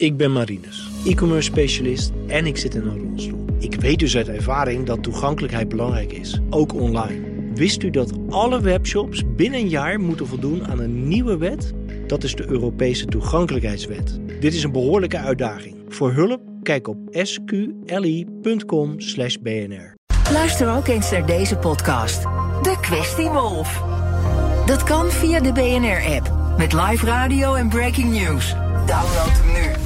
Ik ben Marinus, e-commerce specialist en ik zit in een rolstoel. Ik weet dus uit ervaring dat toegankelijkheid belangrijk is, ook online. Wist u dat alle webshops binnen een jaar moeten voldoen aan een nieuwe wet? Dat is de Europese toegankelijkheidswet. Dit is een behoorlijke uitdaging. Voor hulp kijk op sqli.com/bnr. Luister ook eens naar deze podcast. De Kwestie Wolf. Dat kan via de BNR-app met live radio en breaking news. Download hem nu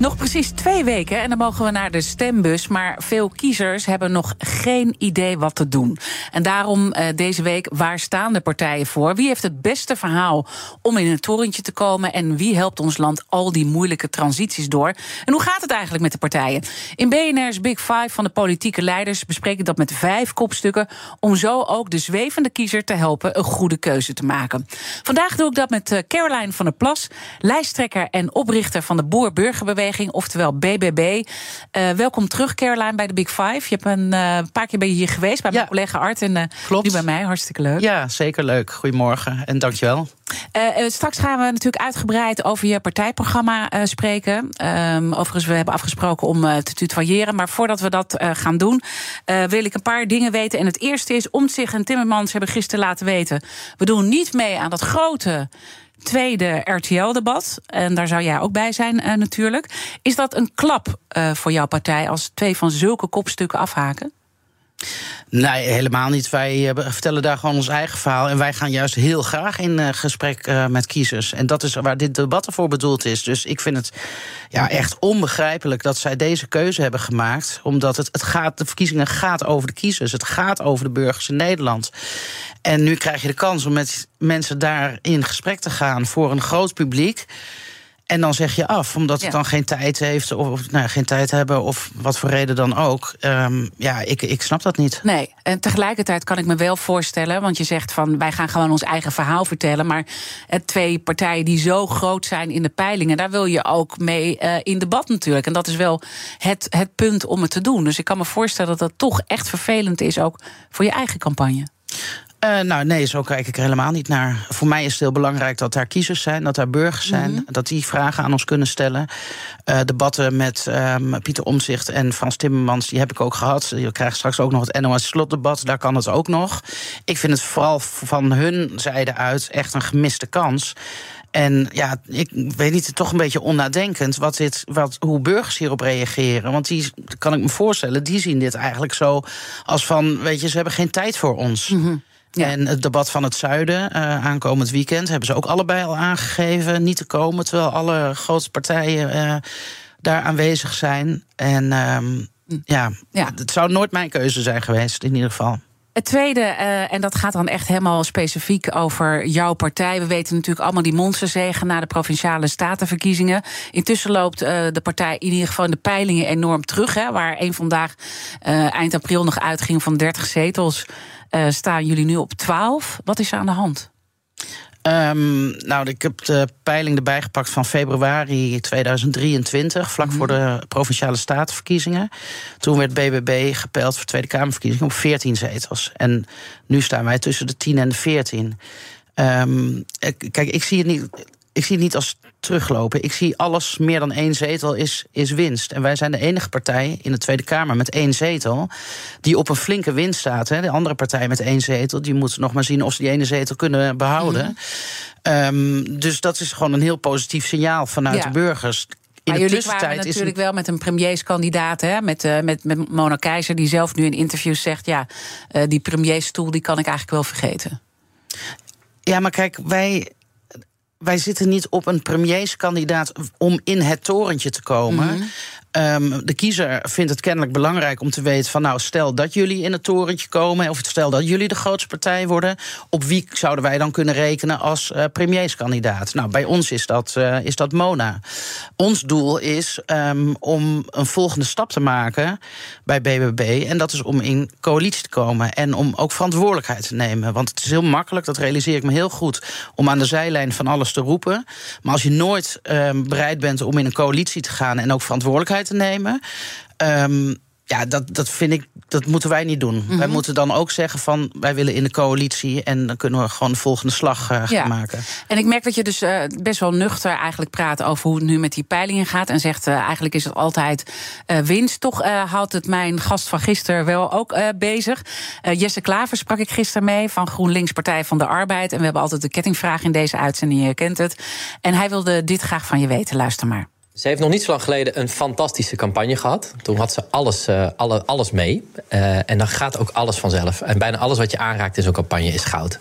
Nog precies twee weken en dan mogen we naar de stembus. Maar veel kiezers hebben nog geen idee wat te doen. En daarom uh, deze week, waar staan de partijen voor? Wie heeft het beste verhaal om in een torentje te komen? En wie helpt ons land al die moeilijke transities door? En hoe gaat het eigenlijk met de partijen? In BNR's Big Five van de politieke leiders bespreek ik dat met vijf kopstukken. Om zo ook de zwevende kiezer te helpen een goede keuze te maken. Vandaag doe ik dat met uh, Caroline van der Plas, lijsttrekker en oprichter van de Boer-Burgerbeweging oftewel BBB. Uh, welkom terug, Caroline, bij de Big Five. Je hebt een uh, paar keer ben je hier geweest bij mijn collega Art en uh, nu bij mij. Hartstikke leuk. Ja, zeker leuk. Goedemorgen en dankjewel. straks gaan we natuurlijk uitgebreid over je partijprogramma spreken. Um, overigens, we hebben afgesproken om te tutoyeren. Maar voordat we dat gaan doen, wil ik een paar dingen weten. En het eerste is, Omtzigt en Timmermans hebben gisteren laten weten... we doen niet mee aan dat grote tweede RTL-debat. En daar zou jij ook bij zijn, uh, natuurlijk. Is dat een klap uh, voor jouw partij als twee van zulke kopstukken afhaken? Nee, helemaal niet. Wij uh, vertellen daar gewoon ons eigen verhaal. En wij gaan juist heel graag in uh, gesprek uh, met kiezers. En dat is waar dit debat ervoor bedoeld is. Dus ik vind het ja, echt onbegrijpelijk dat zij deze keuze hebben gemaakt. Omdat het, het gaat, de verkiezingen gaat over de kiezers. Het gaat over de burgers in Nederland. En nu krijg je de kans om met mensen daar in gesprek te gaan voor een groot publiek. En dan zeg je af, omdat het dan geen tijd heeft, of nou, geen tijd hebben, of wat voor reden dan ook. Um, ja, ik, ik snap dat niet. Nee, en tegelijkertijd kan ik me wel voorstellen, want je zegt van wij gaan gewoon ons eigen verhaal vertellen. Maar twee partijen die zo groot zijn in de peilingen, daar wil je ook mee uh, in debat natuurlijk. En dat is wel het, het punt om het te doen. Dus ik kan me voorstellen dat dat toch echt vervelend is, ook voor je eigen campagne. Uh, nou, nee, zo kijk ik er helemaal niet naar. Voor mij is het heel belangrijk dat daar kiezers zijn, dat daar burgers zijn, mm -hmm. dat die vragen aan ons kunnen stellen. Uh, debatten met um, Pieter Omzicht en Frans Timmermans, die heb ik ook gehad. Je krijgt straks ook nog het NOS-slotdebat, daar kan het ook nog. Ik vind het vooral van hun zijde uit echt een gemiste kans. En ja, ik weet niet, toch een beetje onnadenkend wat dit, wat, hoe burgers hierop reageren. Want die kan ik me voorstellen, die zien dit eigenlijk zo als van: weet je, ze hebben geen tijd voor ons. Mm -hmm. Ja. En het debat van het zuiden, uh, aankomend weekend, hebben ze ook allebei al aangegeven niet te komen. Terwijl alle grote partijen uh, daar aanwezig zijn. En um, ja, ja, het zou nooit mijn keuze zijn geweest, in ieder geval. Het tweede, uh, en dat gaat dan echt helemaal specifiek over jouw partij. We weten natuurlijk allemaal die monsterzegen na de provinciale statenverkiezingen. Intussen loopt uh, de partij in ieder geval in de peilingen enorm terug. Hè, waar één vandaag uh, eind april nog uitging van 30 zetels. Uh, staan jullie nu op 12. Wat is er aan de hand? Um, nou, ik heb de peiling erbij gepakt van februari 2023, vlak mm -hmm. voor de provinciale statenverkiezingen. Toen werd BBB gepeild voor Tweede Kamerverkiezingen op 14 zetels. En nu staan wij tussen de 10 en de 14. Um, kijk, ik zie het niet ik zie het niet als teruglopen. Ik zie alles meer dan één zetel is, is winst. En wij zijn de enige partij in de Tweede Kamer met één zetel... die op een flinke winst staat. Hè. De andere partij met één zetel... die moet nog maar zien of ze die ene zetel kunnen behouden. Mm. Um, dus dat is gewoon een heel positief signaal vanuit ja. de burgers. In maar jullie kwamen natuurlijk wel met een premierskandidaat, hè? Met, uh, met, met Mona Keizer, die zelf nu in interviews zegt: ja, uh, die premiersstoel die kan ik eigenlijk wel vergeten. Ja, maar kijk, wij wij zitten niet op een premierskandidaat om in het torentje te komen. -hmm. Um, de kiezer vindt het kennelijk belangrijk om te weten van nou stel dat jullie in het torentje komen of stel dat jullie de grootste partij worden, op wie zouden wij dan kunnen rekenen als uh, premierskandidaat? Nou, bij ons is dat, uh, is dat Mona. Ons doel is um, om een volgende stap te maken bij BBB en dat is om in coalitie te komen en om ook verantwoordelijkheid te nemen. Want het is heel makkelijk, dat realiseer ik me heel goed, om aan de zijlijn van alles te roepen. Maar als je nooit um, bereid bent om in een coalitie te gaan en ook verantwoordelijkheid te nemen. Um, Ja, dat, dat vind ik, dat moeten wij niet doen. Wij Mhm. moeten dan ook zeggen van wij willen in de coalitie en dan kunnen we gewoon de volgende slag eh, Ja. maken. En ik merk dat je dus eh, best wel nuchter eigenlijk praat over hoe het nu met die peilingen gaat. En zegt eh, eigenlijk is het altijd winst. Toch houdt het mijn gast van gisteren wel ook bezig. Jesse Klaver sprak ik gisteren mee van GroenLinks Partij van de Arbeid. En we hebben altijd de kettingvraag in deze uitzending, je kent het. En hij wilde dit graag van je weten. Luister maar. Ze heeft nog niet zo lang geleden een fantastische campagne gehad. Toen had ze alles, eh, alle, alles mee. Eh, en dan gaat ook alles vanzelf. En bijna alles wat je aanraakt in zo'n campagne is goud.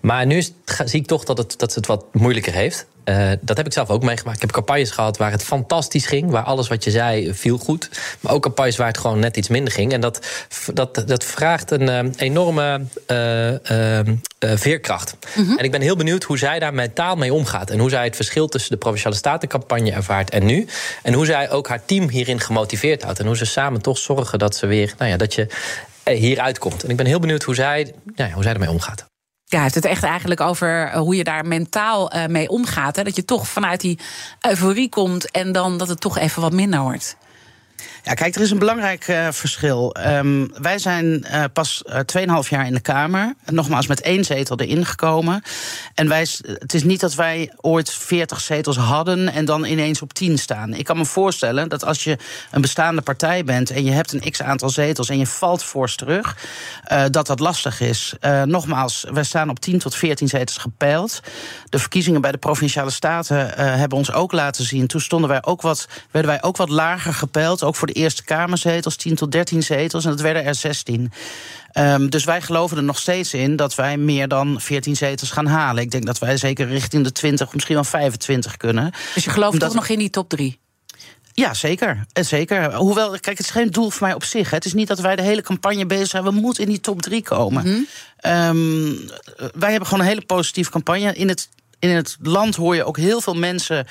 Maar nu zie ik toch dat, het, dat ze het wat moeilijker heeft. Eh, dat heb ik zelf ook meegemaakt. Ik heb campagnes gehad waar het fantastisch ging. Waar alles wat je zei viel goed. Maar ook campagnes waar het gewoon net iets minder ging. En dat, dat, dat vraagt een eh, enorme eh, eh, eh, veerkracht. En ik ben heel benieuwd hoe zij daar mentaal mee omgaat. En hoe zij het verschil tussen de Provinciale Statencampagne ervaart en nu. En hoe zij ook haar team hierin gemotiveerd houdt. En hoe ze samen toch zorgen dat, ze weer, nou ja, dat je hieruit komt. En ik ben heel benieuwd hoe zij, nou ja, hoe zij ermee omgaat. Ja, hij het echt eigenlijk over eh, hoe je daar mentaal eh, mee omgaat. Hè? Dat je toch vanuit die euforie komt en dan dat het toch even wat minder wordt. Ja, kijk, er is een belangrijk eh, verschil. Ehm, wij zijn eh, pas eh, 2,5 jaar in de Kamer. Nogmaals, met één zetel erin gekomen. En wij, het is niet dat wij ooit 40 zetels hadden en dan ineens op 10 staan. Ik kan me voorstellen dat als je een bestaande partij bent en je hebt een x aantal zetels en je valt fors terug, eh, dat dat lastig is. Eh, nogmaals, wij staan op 10 tot 14 zetels gepeild. De verkiezingen bij de provinciale staten eh, hebben ons ook laten zien. Toen stonden wij ook wat, werden wij ook wat lager gepeild. Ook voor de Eerste Kamerzetels, 10 tot 13 zetels. En dat werden er 16. Ehm, dus wij geloven er nog steeds in dat wij meer dan 14 zetels gaan halen. Ik denk dat wij zeker richting de 20, misschien wel 25 kunnen. Dus je gelooft Omdat- toch nog in die top drie? Ja, zeker. Zeker. Hoewel, kijk, het is geen doel voor mij op zich. hè. Het is niet dat wij de hele campagne bezig zijn. We moeten in die top drie komen. Ehm, wij hebben gewoon een hele positieve campagne. In het, in het land hoor je ook heel veel mensen.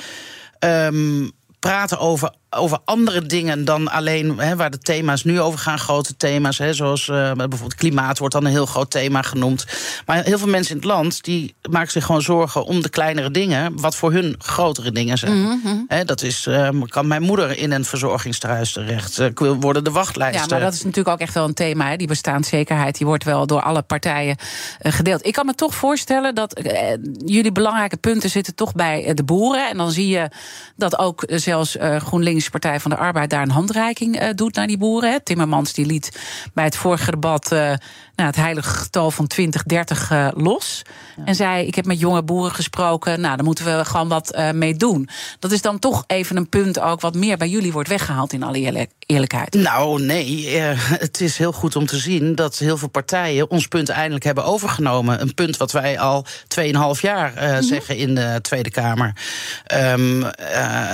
ehm, praten over, over andere dingen dan alleen hè, waar de thema's nu over gaan, grote thema's. Hè, zoals eh, bijvoorbeeld klimaat wordt dan een heel groot thema genoemd. Maar heel veel mensen in het land die maken zich gewoon zorgen om de kleinere dingen, wat voor hun grotere dingen zijn. Hè, dat is, eh, kan mijn moeder in een verzorgingstehuis terecht? Eh, worden de wachtlijsten? Ja, maar dat is natuurlijk ook echt wel een thema. Hè? Die bestaanszekerheid die wordt wel door alle partijen eh, gedeeld. Ik kan me toch voorstellen dat eh, jullie belangrijke punten zitten toch bij eh, de boeren. En dan zie je dat ook eh, zelfs eh, Partij van de Arbeid daar een handreiking eh, doet naar die boeren. Hè? Timmermans die liet bij het vorige debat eh, nou, het heilige getal van 2030 eh, los. En zei: Ik heb met jonge boeren gesproken. Nou, daar moeten we gewoon wat mee doen. Dat is dan toch even een punt ook wat meer bij jullie wordt weggehaald in alle eerlijk- eerlijkheid. Nou, nee. het is heel goed om te zien dat heel veel partijen ons punt eindelijk hebben overgenomen. Een punt wat wij al 2,5 jaar eh, zeggen in de Tweede Kamer. Ehm, eh,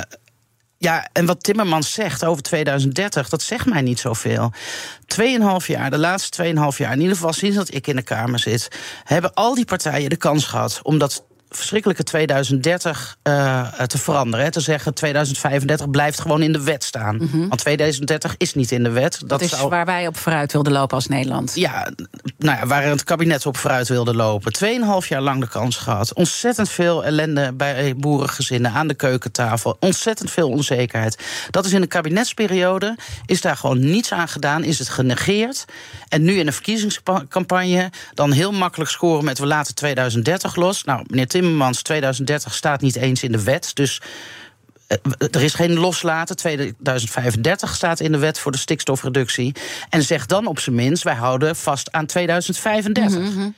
ja, en wat Timmermans zegt over 2030, dat zegt mij niet zoveel. Tweeënhalf jaar, de laatste 2,5 jaar, in ieder geval sinds dat ik in de Kamer zit, hebben al die partijen de kans gehad om dat verschrikkelijke 2030 eh, te veranderen. Hè. Te zeggen 2035 blijft gewoon in de wet staan. Want 2030 is niet in de wet. Mhm. Dat is zou- waar wij op vooruit wilden lopen als Nederland. ja, nou ja, waar het kabinet op vooruit wilde lopen. Tweeënhalf jaar lang de kans gehad. Ontzettend veel ellende bij boerengezinnen aan de keukentafel. Ontzettend veel onzekerheid. Dat is in de kabinetsperiode, is daar gewoon niets aan gedaan. Is het genegeerd. En nu in de verkiezingscampagne dan heel makkelijk scoren met we laten 2030 los. Nou, meneer Timmermans, 2030 staat niet eens in de wet. Dus eh, er is geen loslaten. 2035 staat in de wet voor de stikstofreductie. En zegt dan op zijn minst: wij houden vast aan 2035.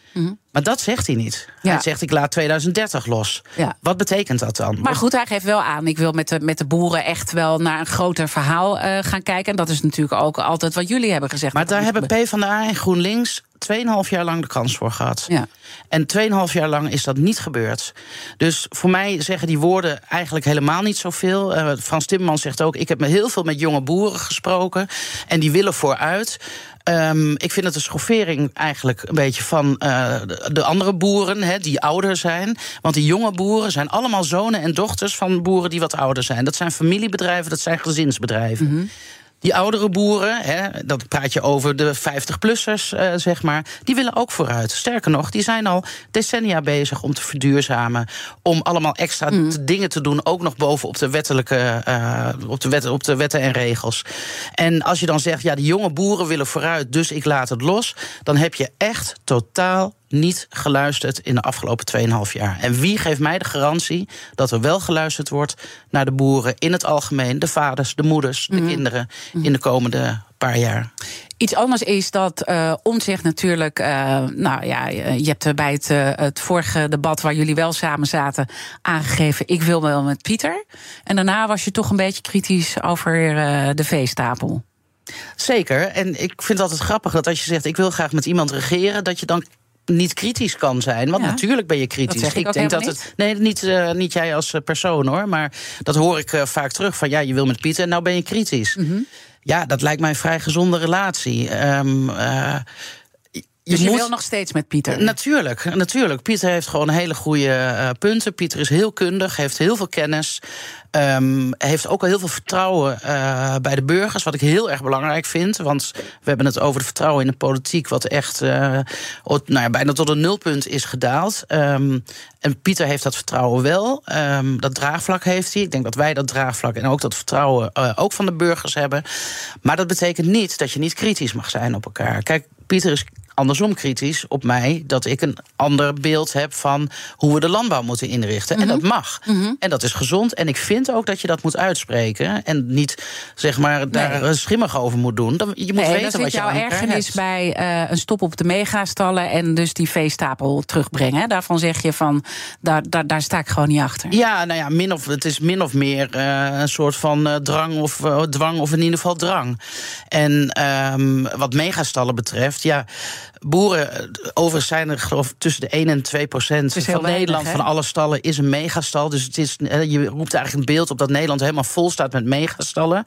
Maar dat zegt hij niet. Mhm, Ja. Hij zegt: ik laat 2030 los. Ja. Wat betekent dat dan? Maar goed, hij geeft wel aan. Ik wil met de, met de boeren echt wel naar een groter verhaal eh, gaan kijken. En dat is natuurlijk ook altijd wat jullie hebben gezegd. Maar daar hebben. PvdA en GroenLinks 2,5 jaar lang de kans voor gehad. Ja. En 2,5 jaar lang is dat niet gebeurd. Dus voor mij zeggen die woorden eigenlijk helemaal niet zoveel. Eh, Frans Timmermans zegt ook: Ik heb me heel veel met jonge boeren gesproken. En die willen vooruit. Ehm, ik vind het een schoffering eigenlijk een beetje van eh, de, de andere boeren die ouder zijn. Want die jonge boeren zijn allemaal zonen en dochters van boeren die wat ouder zijn. Dat zijn familiebedrijven, dat zijn gezinsbedrijven. Die oudere boeren, hè, dat praat je over de 50-plussers, uh, zeg maar, die willen ook vooruit. Sterker nog, die zijn al decennia bezig om te verduurzamen. Om allemaal extra mm. dingen te doen, ook nog bovenop de wettelijke, uh, op, de wet, op de wetten en regels. En als je dan zegt, ja, die jonge boeren willen vooruit, dus ik laat het los, dan heb je echt totaal niet geluisterd in de afgelopen 2,5 jaar. En wie geeft mij de garantie dat er wel geluisterd wordt naar de boeren in het algemeen, de vaders, de moeders, de mhm. kinderen mhm. in de komende paar jaar? Iets anders is dat uh, Omtzigt natuurlijk. Uh, nou ja, je hebt bij het, uh, het vorige debat waar jullie wel samen zaten aangegeven. Ik wil wel met Pieter. En daarna was je toch een beetje kritisch over de veestapel. Zeker. En ik vind het altijd grappig dat als je zegt: ik wil graag met iemand regeren, dat je dan niet kritisch kan zijn. Want natuurlijk ben je kritisch. ik, ik denk dat het. Nee, niet, uh, niet jij als eh, persoon hoor. Maar dat hoor ik uh, vaak terug. Van ja, je wil met Pieter en nou ben je kritisch. Mm -hmm. Ja, dat lijkt mij een vrij gezonde relatie. Um, je dus je moet... wil nog steeds met Pieter? Natuurlijk, natuurlijk. Pieter heeft gewoon hele goede uh, punten. Pieter is heel kundig, heeft heel veel kennis. Um, heeft ook al heel veel vertrouwen uh, bij de burgers, wat ik heel erg belangrijk vind. Want we hebben het over het vertrouwen in de politiek, wat echt uh, nou ja, bijna tot een nulpunt is gedaald. Um, en Pieter heeft dat vertrouwen wel. Um, dat draagvlak heeft hij. Ik denk dat wij dat draagvlak en ook dat vertrouwen uh, ook van de burgers hebben. Maar dat betekent niet dat je niet kritisch mag zijn op elkaar. Kijk, Pieter is andersom kritisch op mij dat ik een ander beeld heb van hoe we de landbouw moeten inrichten. En mhm. dat mag. Mhm. En dat is gezond. En ik vind ook dat je dat moet uitspreken. En niet zeg maar daar schimmig over moet doen. Dan, je moet weten wat je jouw ergernis bij uh, een stop op de megastallen en dus die veestapel terugbrengen. Daarvan zeg je van daar, daar, daar sta ik gewoon niet achter. Ja, nou ja, min of, het is min of meer uh, een soort van uh, drang of dwang, of in ieder geval drang. En um, wat megastallen betreft, ja boeren, eh, overigens zijn er geloof tussen de 1 en 2 procent van Nederland, van alle stallen, is een megastal. Dus het is, je roept eigenlijk een beeld op dat Nederland helemaal vol staat met megastallen.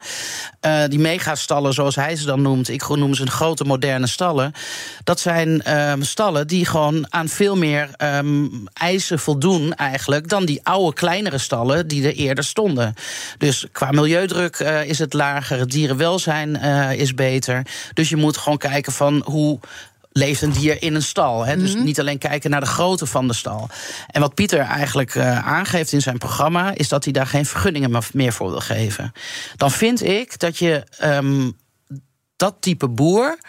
Uh, die megastallen, zoals hij ze dan noemt, ik noem ze een grote moderne stallen. Dat zijn um, stallen die gewoon aan veel meer um, eisen voldoen, eigenlijk, dan die oude, kleinere stallen die er eerder stonden. Dus qua milieudruk uh, is het lager, het dierenwelzijn uh, is beter. Dus je moet gewoon kijken van hoe leeft een dier in een stal. Hè? Dus mhm. niet alleen kijken naar de grootte van de stal. En wat Pieter eigenlijk uh, aangeeft in zijn programma... is dat hij daar geen vergunningen meer voor wil geven. Dan vind ik dat je um, dat type boer...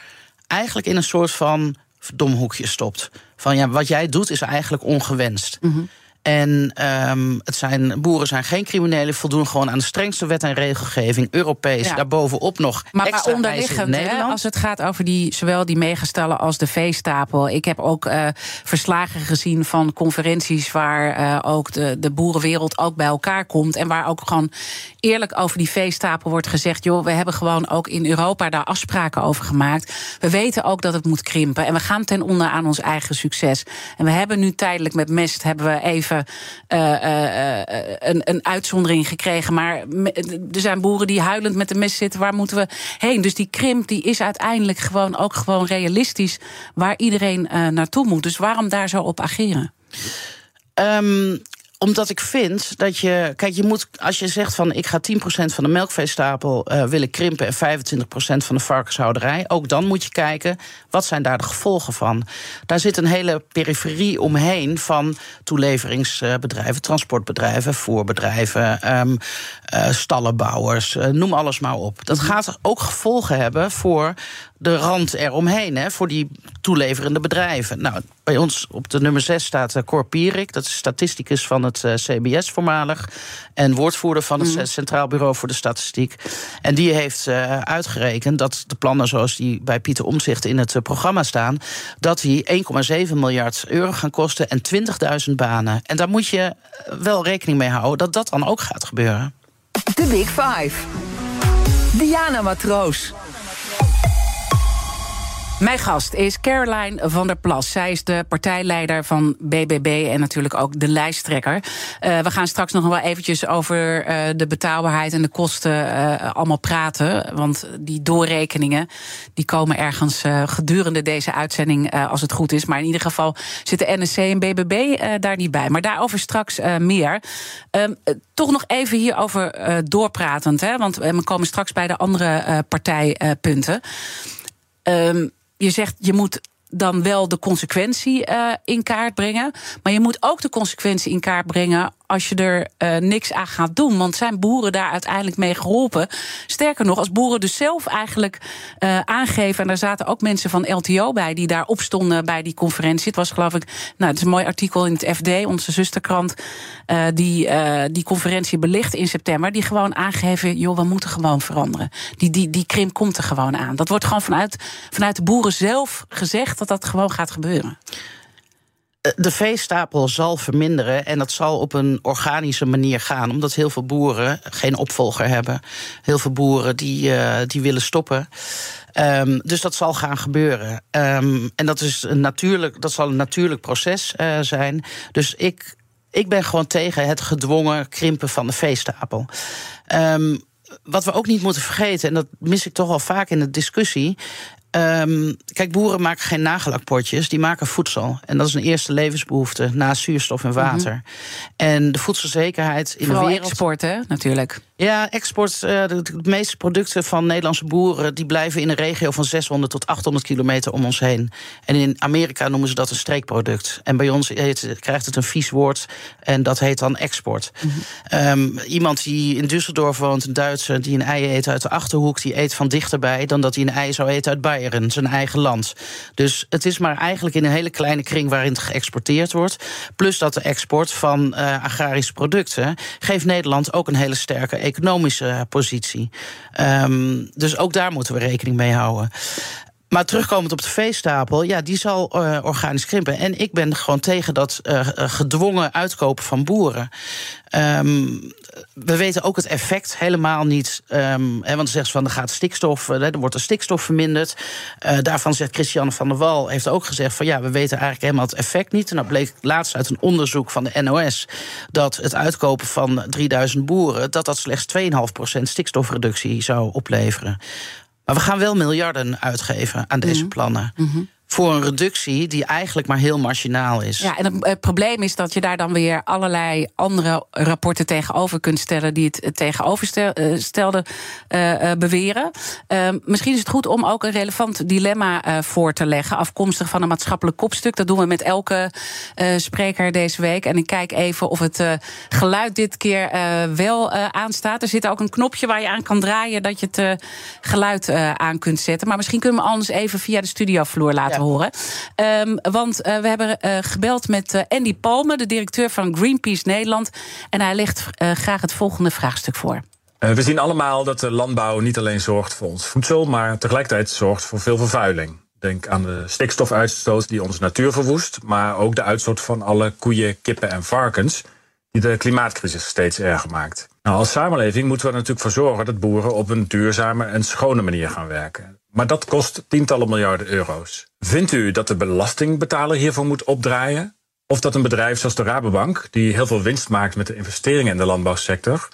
eigenlijk in een soort van domhoekje stopt. Van ja, wat jij doet is eigenlijk ongewenst. Mm en um, het zijn, boeren zijn geen criminelen, voldoen gewoon aan de strengste wet en regelgeving, Europees, daarbovenop nog. Maar, extra maar onderliggend, hè, als het gaat over die, zowel die megastallen als de veestapel. Ik heb ook uh, verslagen gezien van conferenties waar uh, ook de, de boerenwereld ook bij elkaar komt. En waar ook gewoon eerlijk over die veestapel wordt gezegd: joh, we hebben gewoon ook in Europa daar afspraken over gemaakt. We weten ook dat het moet krimpen. En we gaan ten onder aan ons eigen succes. En we hebben nu tijdelijk met mest hebben we even uh, een, een uitzondering gekregen. Maar er zijn boeren die huilend met de mes zitten. Waar moeten we heen? Dus die krimp die is uiteindelijk gewoon ook gewoon realistisch waar iedereen naartoe moet. Dus waarom daar zo op ageren? Um, omdat ik vind dat je. Kijk, je moet. Als je zegt van ik ga 10% van de melkveestapel uh, willen krimpen. en 25% van de varkenshouderij. Ook dan moet je kijken. wat zijn daar de gevolgen van? Daar zit een hele periferie omheen. van toeleveringsbedrijven, transportbedrijven, voerbedrijven. Um, uh, stallenbouwers. Uh, noem alles maar op. Dat gaat ook gevolgen hebben voor de rand eromheen, hè, voor die toeleverende bedrijven. Nou, bij ons op de nummer 6 staat uh, Cor Pierik, dat is statisticus van het uh, CBS voormalig. En woordvoerder van het mm. Centraal Bureau voor de Statistiek. En die heeft uh, uitgerekend dat de plannen zoals die bij Pieter Omzicht in het programma staan, dat die 1,7 miljard euro gaan kosten en 20.000 banen. En daar moet je wel rekening mee houden dat dat dan ook gaat gebeuren. De Big Five. Diana Matroos. Mijn gast is Caroline van der Plas. Zij is de partijleider van BBB en natuurlijk ook de lijsttrekker. Uh, we gaan straks nog wel eventjes over uh, de betaalbaarheid en de kosten uh, allemaal praten. Want die doorrekeningen die komen ergens gedurende deze uitzending, als het goed is. Maar in ieder geval zitten NSC en BBB daar niet bij. Maar daarover straks meer. Ehm, toch nog even hierover doorpratend, hè, want we komen straks bij de andere partijpunten. Um, je zegt je moet dan wel de consequentie uh, in kaart brengen. Maar je moet ook de consequentie in kaart brengen als je er uh, niks aan gaat doen. Want zijn boeren daar uiteindelijk mee geholpen? Sterker nog, als boeren dus zelf eigenlijk uh, aangeven... en daar zaten ook mensen van LTO bij die daar opstonden bij die conferentie. Het was geloof ik, nou, het is een mooi artikel in het FD, onze zusterkrant... Uh, die die conferentie belicht in september. Die gewoon aangeven, joh, we moeten gewoon veranderen. Die, die, die krimp komt er gewoon aan. Dat wordt gewoon vanuit, vanuit de boeren zelf gezegd dat dat gewoon gaat gebeuren de veestapel zal verminderen en dat zal op een organische manier gaan, omdat heel veel boeren geen opvolger hebben. Heel veel boeren die, uh, die willen stoppen. Um, dus dat zal gaan gebeuren. Um, en dat, is een natuurlijk, dat zal een natuurlijk proces uh, zijn. Dus ik, ik ben gewoon tegen het gedwongen krimpen van de veestapel. Um, wat we ook niet moeten vergeten, en dat mis ik toch al vaak in de discussie. Um, kijk, boeren maken geen nagellakpotjes, die maken voedsel. En dat is een eerste levensbehoefte na zuurstof en water. Mm -hmm. En de voedselzekerheid in Vooral de wereld. export, hè, natuurlijk. Ja, export. Uh, de, de, meeste producten van Nederlandse boeren die blijven in een regio van 600 tot 800 kilometer om ons heen. En in Amerika noemen ze dat een streekproduct. En bij ons heet, krijgt het een vies woord en dat heet dan export. Mm -hmm. um, iemand die in Düsseldorf woont, een Duitser, die een ei eet uit de achterhoek, die eet van dichterbij dan dat hij een ei zou eten uit Bayern, zijn eigen land. Dus het is maar eigenlijk in een hele kleine kring waarin het geëxporteerd wordt. Plus dat de export van uh, agrarische producten geeft Nederland ook een hele sterke economische positie. Um, dus ook daar moeten we rekening mee houden. Maar terugkomend op de veestapel, ja, die zal uh, organisch krimpen. En ik ben gewoon tegen dat uh, gedwongen uitkopen van boeren. Um, we weten ook het effect helemaal niet. Um, hè, want zegt van er gaat stikstof, er wordt de stikstof verminderd. Daarvan zegt Christiane van der Wal, heeft ook gezegd van ja, we weten eigenlijk helemaal het effect niet. En dat bleek laatst uit een onderzoek van de NOS dat het uitkopen van 3000 boeren, dat dat slechts 2,5% stikstofreductie zou opleveren. Maar we gaan wel miljarden uitgeven aan deze mm-hmm. plannen. Mm-hmm voor een reductie die eigenlijk maar heel marginaal is. Ja, en het, probleem is dat je daar dan weer allerlei andere rapporten tegenover kunt stellen die het tegenoverstelde uh, uh, beweren. Uh, misschien is het goed om ook een relevant dilemma voor te leggen, afkomstig van een maatschappelijk kopstuk. Dat doen we met elke spreker deze week. En ik kijk even of het geluid dit keer wel aanstaat. Er zit ook een knopje waar je aan kan draaien dat je het geluid aan kunt zetten. Maar misschien kunnen we anders even via de studiovloer laten. Horen. Um, want uh, we hebben uh, gebeld met uh, Andy Palme, de directeur van Greenpeace Nederland. En hij legt graag het volgende vraagstuk voor. we zien allemaal dat de landbouw niet alleen zorgt voor ons voedsel, maar tegelijkertijd zorgt voor veel vervuiling. Denk aan de stikstofuitstoot die onze natuur verwoest, maar ook de uitstoot van alle koeien, kippen en varkens, die de klimaatcrisis steeds erger maakt. Nou, als samenleving moeten we er natuurlijk voor zorgen dat boeren op een duurzame en schone manier gaan werken. Maar dat kost tientallen miljarden euro's. Vindt u dat de belastingbetaler hiervoor moet opdraaien? Of dat een bedrijf zoals de Rabobank, die heel veel winst maakt met de investeringen in de landbouwsector,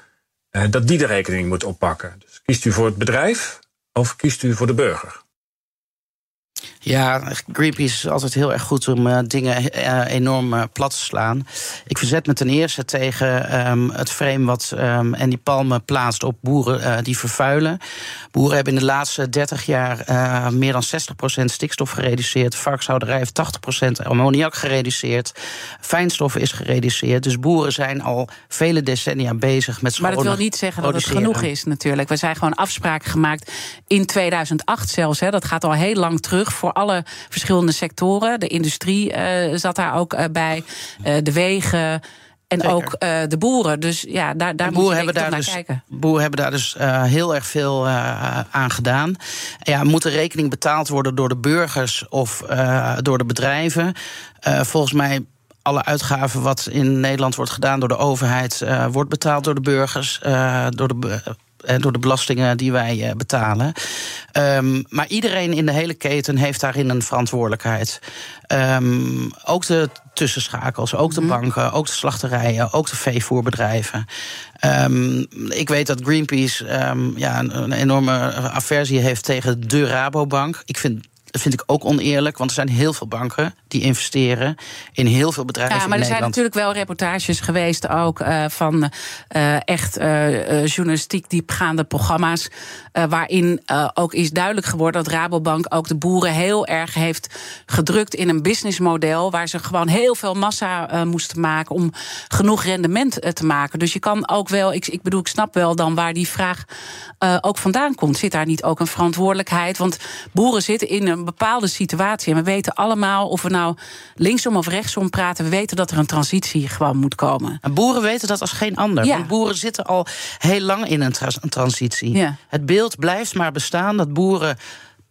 eh, dat die de rekening moet oppakken? Dus kiest u voor het bedrijf of kiest u voor de burger? Ja, Greenpeace is altijd heel erg goed om uh, dingen uh, enorm uh, plat te slaan. Ik verzet me ten eerste tegen um, het frame wat um, Andy Palme plaatst op boeren die vervuilen. Boeren hebben in de laatste 30 jaar meer dan 60% stikstof gereduceerd. Varkenshouderij heeft 80% ammoniak gereduceerd. Fijnstof is gereduceerd. Dus boeren zijn al vele decennia bezig met Maar dat wil niet zeggen dat het genoeg is natuurlijk. We zijn gewoon afspraken gemaakt in 2008 zelfs. Hè. Dat gaat al heel lang terug voor alle verschillende sectoren. De industrie uh, zat daar ook uh, bij, uh, de wegen. En Zeker. ook de boeren. Dus ja, daar, daar boeren hebben daar naar dus, kijken. Boeren hebben daar dus heel erg veel aan gedaan. Ja, moet de rekening betaald worden door de burgers of door de bedrijven? volgens mij alle uitgaven wat in Nederland wordt gedaan door de overheid, wordt betaald door de burgers, door de door de belastingen die wij betalen. Um, maar iedereen in de hele keten heeft daarin een verantwoordelijkheid. Um, ook de tussenschakels, ook de mhm. banken, ook de slachterijen, ook de veevoerbedrijven. Um, ik weet dat Greenpeace ja, een, een, enorme aversie heeft tegen de Rabobank. Ik vind dat vind ik ook oneerlijk, want er zijn heel veel banken die investeren in heel veel bedrijven. Ja, maar er zijn natuurlijk wel reportages geweest ook uh, van uh, echt uh, journalistiek diepgaande programma's. waarin ook is duidelijk geworden dat Rabobank ook de boeren heel erg heeft gedrukt in een businessmodel. waar ze gewoon heel veel massa moesten maken om genoeg rendement te maken. Dus je kan ook wel, ik, ik bedoel, ik snap wel dan waar die vraag ook vandaan komt. Zit daar niet ook een verantwoordelijkheid? Want boeren zitten in een bepaalde situatie. En we weten allemaal, of we nou linksom of rechtsom praten, we weten dat er een transitie gewoon moet komen. En boeren weten dat als geen ander. Ja. Want boeren zitten al heel lang in een, een transitie. Ja. Het beeld blijft maar bestaan dat boeren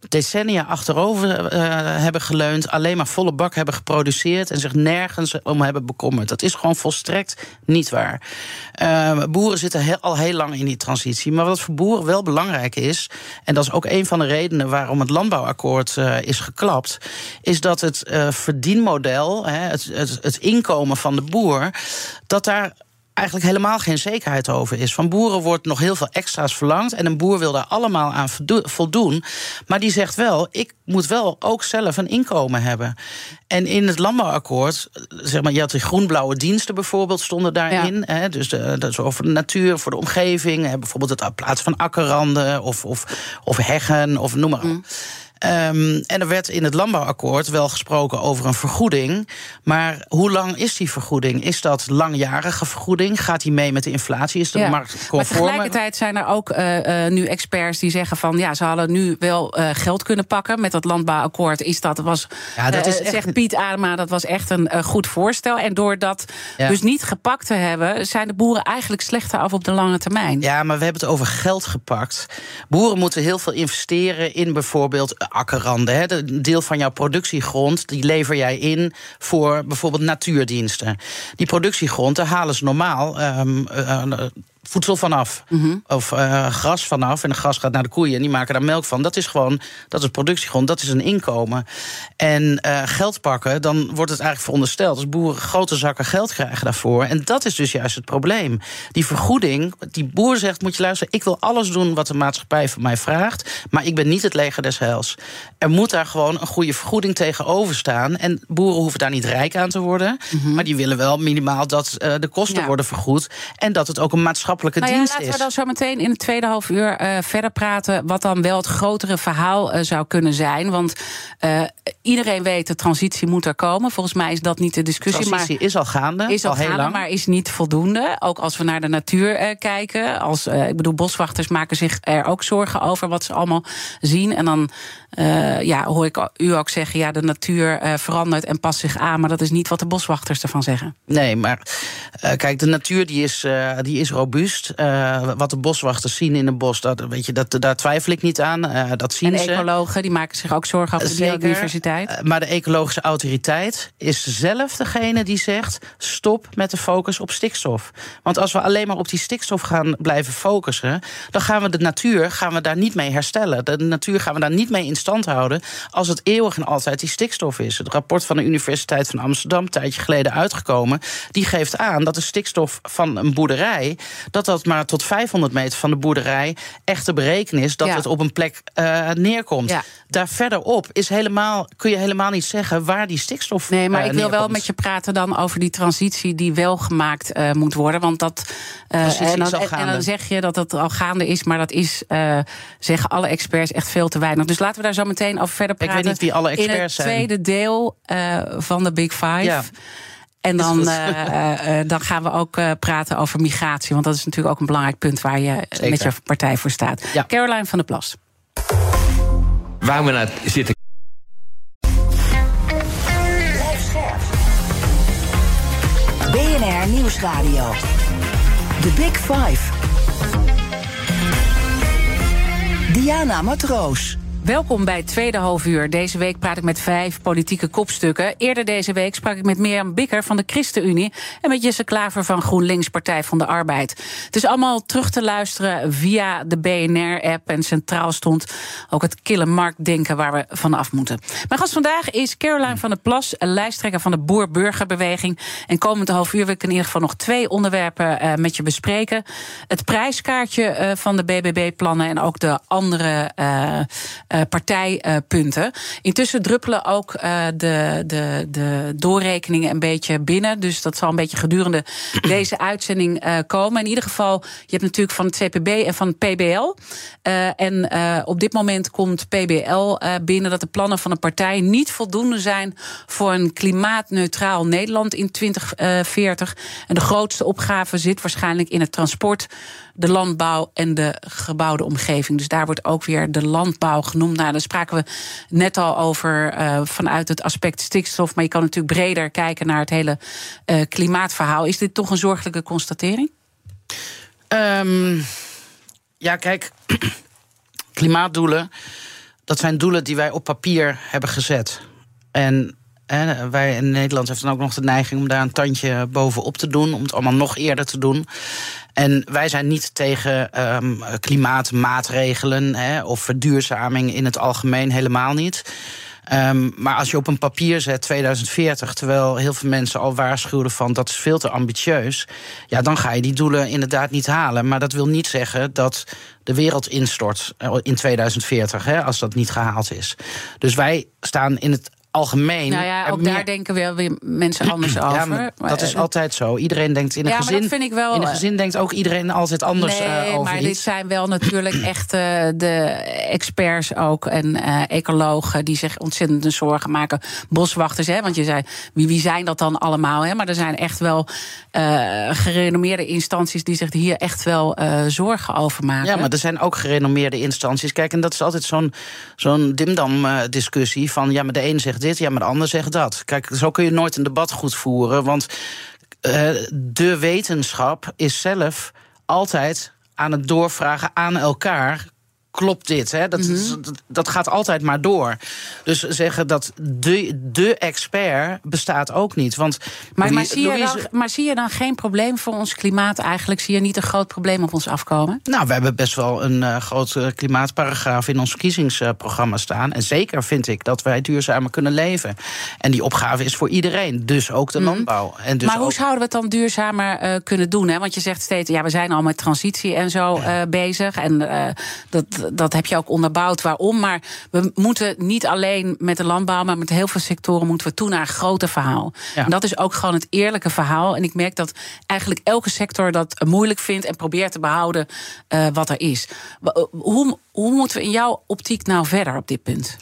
decennia achterover uh, hebben geleund, alleen maar volle bak hebben geproduceerd en zich nergens om hebben bekommerd. Dat is gewoon volstrekt niet waar. Uh, boeren zitten al heel lang in die transitie. Maar wat voor boeren wel belangrijk is, en dat is ook een van de redenen waarom het landbouwakkoord uh, is geklapt, is dat het verdienmodel, het, het, het inkomen van de boer, dat daar eigenlijk helemaal geen zekerheid over is. Van boeren wordt nog heel veel extra's verlangd. En een boer wil daar allemaal aan voldoen. Maar die zegt wel: ik moet wel ook zelf een inkomen hebben. En in het landbouwakkoord, zeg maar, je had de groen-blauwe diensten bijvoorbeeld, stonden daarin. Hè, dus de, dat is over de natuur, voor de omgeving. Hè, bijvoorbeeld het plaatsen van akkerranden of, of, of heggen, of noem maar op. Mm. Um, en er werd in het landbouwakkoord wel gesproken over een vergoeding. Maar hoe lang is die vergoeding? Is dat langjarige vergoeding? Gaat die mee met de inflatie? Is de ja. markt conform? Maar tegelijkertijd zijn er ook uh, uh, nu experts die zeggen van ja, ze hadden nu wel uh, geld kunnen pakken met dat landbouwakkoord. Is dat was, ja, dat is echt... zegt Piet Adema, dat was echt een goed voorstel. En door dat ja. dus niet gepakt te hebben, zijn de boeren eigenlijk slechter af op de lange termijn. Ja, maar we hebben het over geld gepakt. Boeren moeten heel veel investeren in bijvoorbeeld akkerranden. Hè. Een deel van jouw productiegrond die lever jij in voor bijvoorbeeld natuurdiensten. Die productiegrond, daar halen ze normaal um, voedsel vanaf. Mm Of uh, gras vanaf. En het gras gaat naar de koeien en die maken daar melk van. Dat is gewoon, dat is productiegrond, dat is een inkomen. En uh, geld pakken, dan wordt het eigenlijk verondersteld... als boeren grote zakken geld krijgen daarvoor. En dat is dus juist het probleem. Die vergoeding, die boer zegt, moet je luisteren... ik wil alles doen wat de maatschappij van mij vraagt... maar ik ben niet het leger des heils. Er moet daar gewoon een goede vergoeding tegenover staan. En boeren hoeven daar niet rijk aan te worden... Mhm. maar die willen wel minimaal dat uh, de kosten worden vergoed... en dat het ook een maatschappij nou ja, laten we dan zo meteen in het tweede half uur uh, verder praten. wat dan wel het grotere verhaal uh, zou kunnen zijn. Want uh, iedereen weet, de transitie moet er komen. Volgens mij is dat niet de discussie. De transitie maar, is al gaande. Is al, al gaande, lang. maar is niet voldoende. Ook als we naar de natuur kijken. Als, ik bedoel, boswachters maken zich er ook zorgen over wat ze allemaal zien. En dan ja, hoor ik u ook zeggen: ja, de natuur verandert en past zich aan. Maar dat is niet wat de boswachters ervan zeggen. Nee, maar kijk, de natuur die is, die is robuust. Uh, wat de boswachters zien in een bos, dat, weet je, dat, daar twijfel ik niet aan. Uh, dat zien en ze. ecologen die maken zich ook zorgen over de biodiversiteit. Uh, maar de ecologische autoriteit is zelf degene die zegt: stop met de focus op stikstof. Want als we alleen maar op die stikstof gaan blijven focussen, dan gaan we de natuur gaan we daar niet mee herstellen. De natuur gaan we daar niet mee in stand houden als het eeuwig en altijd die stikstof is. Het rapport van de Universiteit van Amsterdam, een tijdje geleden uitgekomen, die geeft aan dat de stikstof van een boerderij dat dat maar tot 500 meter van de boerderij echt te berekenen is dat het op een plek uh, neerkomt. Ja. Daar verderop is helemaal, kun je helemaal niet zeggen waar die stikstof. Nee, maar uh, ik wil wel met je praten dan over die transitie die wel gemaakt uh, moet worden. Want dat. en, dan, en, dan, zeg je dat het al gaande is, maar dat is, zeggen alle experts, echt veel te weinig. Dus laten we daar zo meteen over verder praten. Ik weet niet wie alle experts zijn. In het tweede deel van de Big Five. Ja. En dan, uh, uh, dan gaan we ook uh, praten over migratie. Want dat is natuurlijk ook een belangrijk punt waar je Zeker. met je partij voor staat. Ja. Caroline van der Plas. Waar we naar zitten. BNR Nieuwsradio. The Big Five. Diana Matroos. Welkom bij tweede halfuur. Deze week praat ik met vijf politieke kopstukken. Eerder deze week sprak ik met Mirjam Bikker van de ChristenUnie... en met Jesse Klaver van GroenLinks Partij van de Arbeid. Het is allemaal terug te luisteren via de BNR-app... en centraal stond ook het kille marktdenken waar we vanaf moeten. Mijn gast vandaag is Caroline van der Plas... lijsttrekker van de Boer-Burgerbeweging. En komend half uur wil ik in ieder geval nog twee onderwerpen uh, met je bespreken. Het prijskaartje uh, van de BBB-plannen en ook de andere... Uh, partijpunten. Intussen druppelen ook uh, de, de, de doorrekeningen een beetje binnen. Dus dat zal een beetje gedurende deze uitzending uh, komen. In ieder geval, je hebt natuurlijk van het CPB en van het PBL. en op dit moment komt PBL binnen dat de plannen van een partij niet voldoende zijn voor een klimaatneutraal Nederland in 2040. En de grootste opgave zit waarschijnlijk in het transport de landbouw en de gebouwde omgeving. Dus daar wordt ook weer de landbouw genoemd. Nou, daar spraken we net al over uh, vanuit het aspect stikstof. Maar je kan natuurlijk breder kijken naar het hele uh, klimaatverhaal. Is dit toch een zorgelijke constatering? Um, ja, kijk, klimaatdoelen, dat zijn doelen die wij op papier hebben gezet. En wij in Nederland hebben dan ook nog de neiging om daar een tandje bovenop te doen, om het allemaal nog eerder te doen. En wij zijn niet tegen um, klimaatmaatregelen hè, of verduurzaming in het algemeen helemaal niet. Um, maar als je op een papier zet 2040, terwijl heel veel mensen al waarschuwden van dat is veel te ambitieus, ja, dan ga je die doelen inderdaad niet halen. Maar dat wil niet zeggen dat de wereld instort eh, in 2040, hè, als dat niet gehaald is. Dus wij staan in het algemeen. Nou ja, ook daar denken wel weer mensen anders over. Ja, maar dat is altijd zo. Iedereen denkt in een ja, gezin. Maar dat vind ik wel, in een gezin denkt ook iedereen altijd anders nee, uh, over maar iets. dit zijn wel natuurlijk echt uh, de experts ook en uh, ecologen die zich ontzettend zorgen maken. Boswachters, hè? Want je zei, wie, wie zijn dat dan allemaal? Hè? Maar er zijn echt wel gerenommeerde instanties die zich hier echt wel zorgen over maken. Ja, maar er zijn ook gerenommeerde instanties. Kijk, en dat is altijd zo'n zo'n dimdam-discussie van ja, maar de een zegt dit, ja, maar de ander zegt dat. Kijk, zo kun je nooit een debat goed voeren. Want uh, de wetenschap is zelf altijd aan het doorvragen aan elkaar klopt dit? Hè? Dat, mm -hmm. dat, dat, gaat altijd maar door. Dus zeggen dat de, de expert bestaat ook niet. Want maar, maar, zie Louise... dan, maar zie je dan geen probleem voor ons klimaat eigenlijk? Zie je niet een groot probleem op ons afkomen? Nou, we hebben best wel een uh, groot uh, klimaatparagraaf in ons verkiezingsprogramma staan. En zeker vind ik dat wij duurzamer kunnen leven. En die opgave is voor iedereen, dus ook de mm -hmm. landbouw. En dus maar hoe ook... zouden we het dan duurzamer uh, kunnen doen? Hè? Want je zegt steeds, ja, we zijn al met transitie en zo bezig. En dat dat heb je ook onderbouwd waarom. Maar we moeten niet alleen met de landbouw, maar met heel veel sectoren moeten we toe naar een groter verhaal. Ja. En dat is ook gewoon het eerlijke verhaal. En ik merk dat eigenlijk elke sector dat moeilijk vindt en probeert te behouden uh, wat er is. Hoe, hoe moeten we in jouw optiek nou verder op dit punt?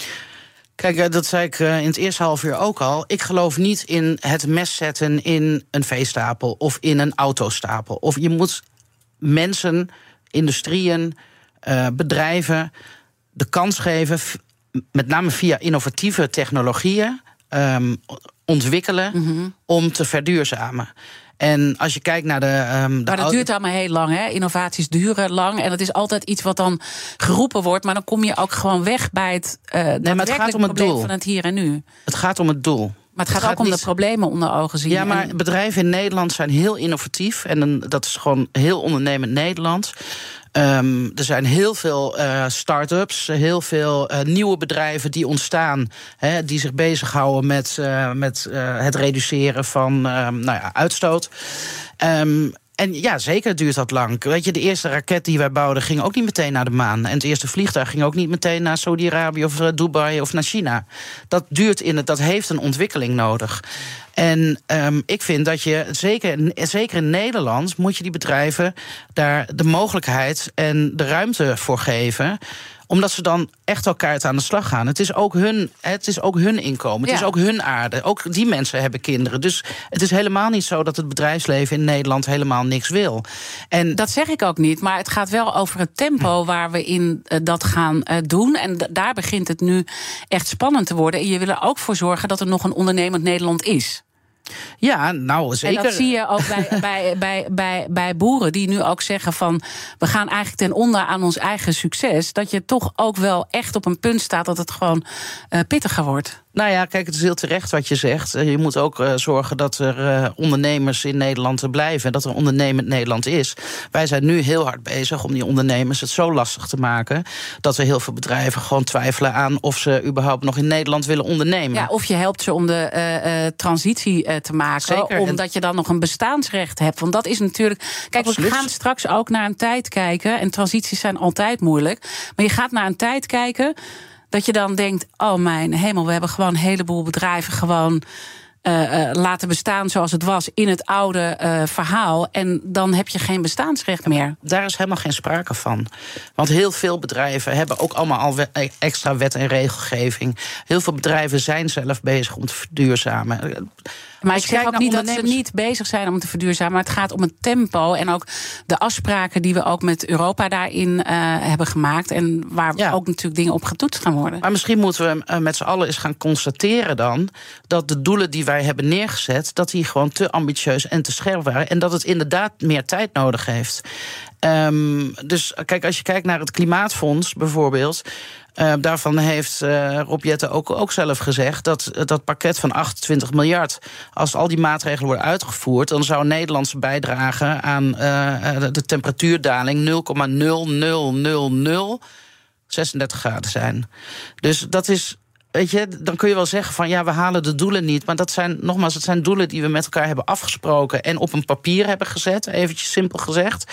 Kijk, dat zei ik in het eerste half uur ook al. Ik geloof niet in het mes zetten in een veestapel of in een autostapel. Of je moet mensen, industrieën, uh, bedrijven de kans geven, met name via innovatieve technologieën, um, ontwikkelen mm -hmm. om te verduurzamen. En als je kijkt naar de. Um, de maar dat duurt allemaal heel lang, hè? Innovaties duren lang. En dat is altijd iets wat dan geroepen wordt. Maar dan kom je ook gewoon weg bij het. Uh, nee, maar het gaat om het doel. van het hier en nu. Het gaat om het doel. Maar het gaat, het gaat ook om niet... de problemen onder ogen zien. Ja, maar en... bedrijven in Nederland zijn heel innovatief. En dat is gewoon heel ondernemend Nederland. Um, er zijn heel veel uh, start-ups, heel veel uh, nieuwe bedrijven die ontstaan, hè, die zich bezighouden met, uh, met het reduceren van nou ja, uitstoot. Um, en ja, zeker duurt dat lang. Weet je, de eerste raket die wij bouwden ging ook niet meteen naar de maan. En het eerste vliegtuig ging ook niet meteen naar Saudi-Arabië of Dubai of naar China. Dat duurt in het, dat heeft een ontwikkeling nodig. En um, ik vind dat je, zeker, zeker in Nederland, moet je die bedrijven daar de mogelijkheid en de ruimte voor geven omdat ze dan echt elkaar aan de slag gaan. Het is ook hun, het is ook hun inkomen. Het ja. is ook hun aarde. Ook die mensen hebben kinderen. Dus het is helemaal niet zo dat het bedrijfsleven in Nederland helemaal niks wil. En dat zeg ik ook niet. Maar het gaat wel over het tempo waar we in uh, dat gaan uh, doen. En daar begint het nu echt spannend te worden. En je wil er ook voor zorgen dat er nog een ondernemend Nederland is. Ja, nou zeker. En dat zie je ook bij, bij, bij, bij, bij boeren die nu ook zeggen van... we gaan eigenlijk ten onder aan ons eigen succes. Dat je toch ook wel echt op een punt staat dat het gewoon uh, pittiger wordt. Nou ja, kijk, het is heel terecht wat je zegt. Je moet ook uh, zorgen dat er uh, ondernemers in Nederland blijven. En dat er ondernemend Nederland is. Wij zijn nu heel hard bezig om die ondernemers het zo lastig te maken. dat er heel veel bedrijven gewoon twijfelen aan of ze überhaupt nog in Nederland willen ondernemen. Ja, of je helpt ze om de uh, transitie te maken. Zeker. Omdat je dan nog een bestaansrecht hebt. Want dat is natuurlijk. Kijk, Absoluut. we gaan straks ook naar een tijd kijken. En transities zijn altijd moeilijk. Maar je gaat naar een tijd kijken dat je dan denkt: oh mijn hemel, we hebben gewoon een heleboel bedrijven gewoon. Uh, uh, laten bestaan zoals het was in het oude uh, verhaal. En dan heb je geen bestaansrecht meer. Daar is helemaal geen sprake van. Want heel veel bedrijven hebben ook allemaal al wet, extra wet en regelgeving. Heel veel bedrijven zijn zelf bezig om te verduurzamen. Maar ik zeg ook niet dat ze niet bezig zijn om te verduurzamen. Maar het gaat om het tempo en ook de afspraken die we ook met Europa daarin uh, hebben gemaakt. En waar ja. ook natuurlijk dingen op getoetst gaan worden. Maar misschien moeten we met z'n allen eens gaan constateren dan... dat de doelen die wij hebben neergezet... dat die gewoon te ambitieus en te scherp waren. En dat het inderdaad meer tijd nodig heeft. Um, dus kijk, als je kijkt naar het Klimaatfonds bijvoorbeeld. Uh, daarvan heeft uh, Rob Jette ook, ook zelf gezegd dat dat pakket van 28 miljard, als al die maatregelen worden uitgevoerd, dan zou Nederlandse bijdrage aan de temperatuurdaling 0,000036 graden zijn. Dus dat is weet je, dan kun je wel zeggen van ja, we halen de doelen niet. Maar dat zijn, nogmaals, het zijn doelen die we met elkaar hebben afgesproken en op een papier hebben gezet, eventjes simpel gezegd.